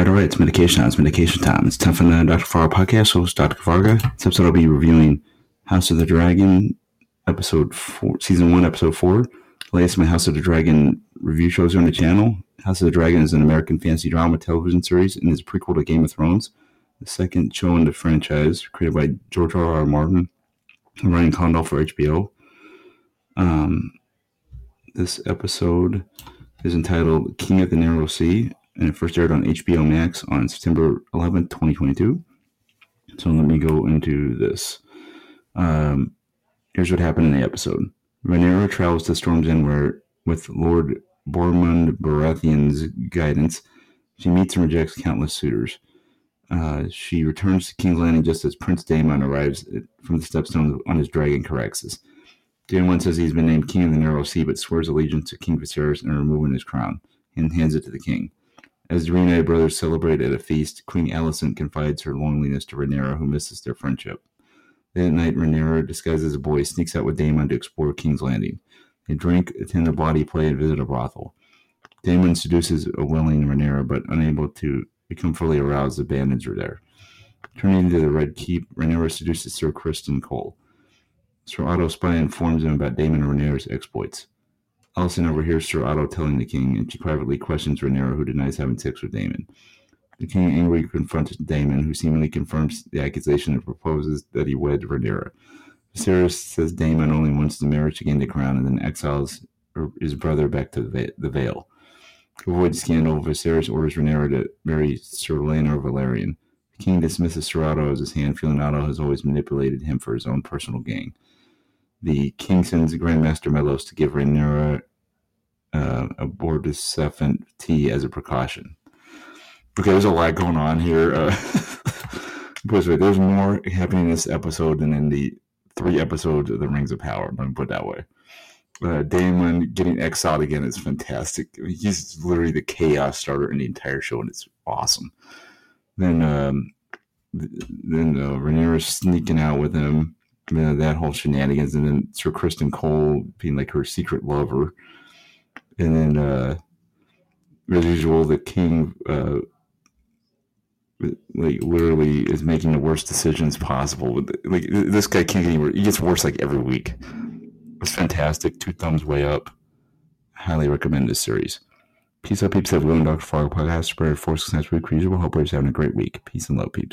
right, all right. It's medication time. It's medication time. It's time for the Dr. Fargo podcast. Host Dr. Fargo. This episode I'll be reviewing House of the Dragon, episode four, season one, episode four. Latest my House of the Dragon review shows on the channel. House of the Dragon is an American fantasy drama television series and is a prequel to Game of Thrones, the second show in the franchise, created by George R. R. Martin and Ryan Condal for HBO. Um, this episode is entitled King of the Narrow Sea, and it first aired on HBO Max on September 11, 2022. So let me go into this. Um, here's what happened in the episode. Rhaenyra travels to Storm's End where, with Lord Boremund Baratheon's guidance, she meets and rejects countless suitors. Uh, she returns to King's Landing just as Prince Daemon arrives from the stepstones on his dragon Caraxes. Daemon says he's been named King of the Narrow Sea, but swears allegiance to King Viserys and removing his crown, and hands it to the king. As the reunited brothers celebrate at a feast, Queen Alicent confides her loneliness to Rhaenyra, who misses their friendship. That night, Rhaenyra, disguised as a boy, sneaks out with Daemon to explore King's Landing. They drink, attend a body play, and visit a brothel. Daemon seduces a willing Rhaenyra, but unable to become fully aroused, abandons her there. Turning to the Red Keep, Rhaenyra seduces Sir Criston Cole. Sir Otto Spy informs him about Daemon and Rhaenyra's exploits. Alicent overhears Sir Otto telling the king, and she privately questions Rhaenyra, who denies having sex with Daemon. The king angrily confronts Daemon, who seemingly confirms the accusation and proposes that he wed Rhaenyra. Viserys says Daemon only wants the marriage to gain the crown and then exiles his brother back to the Vale. To avoid scandal, Viserys orders Rhaenyra to marry Sir Laenor Velaryon. The king dismisses Sir Otto as his hand, feeling Otto has always manipulated him for his own personal gain. The king sends Grand Maester Mellos to give Rhaenyra uh, a Bordeaux tea as a precaution. Okay, there's a lot going on here. Uh, but there's more happening in this episode than in the three episodes of The Rings of Power. Let me put it that way. Uh, Daemon getting exiled again is fantastic. He's literally the chaos starter in the entire show, and it's awesome. Then, um, then uh, Rhaenyra sneaking out with him, uh, that whole shenanigans, and then Sir Criston Cole being like her secret lover, and then uh, as usual, the king uh, like literally is making the worst decisions possible. Like this guy can't get anywhere. He gets worse like every week. It's fantastic. Two thumbs way up. Highly recommend this series. Peace out, peeps. Have a good Dr. Fargo podcast. Spread four success week. Usual. Hope you're having a great week. Peace and love, peeps.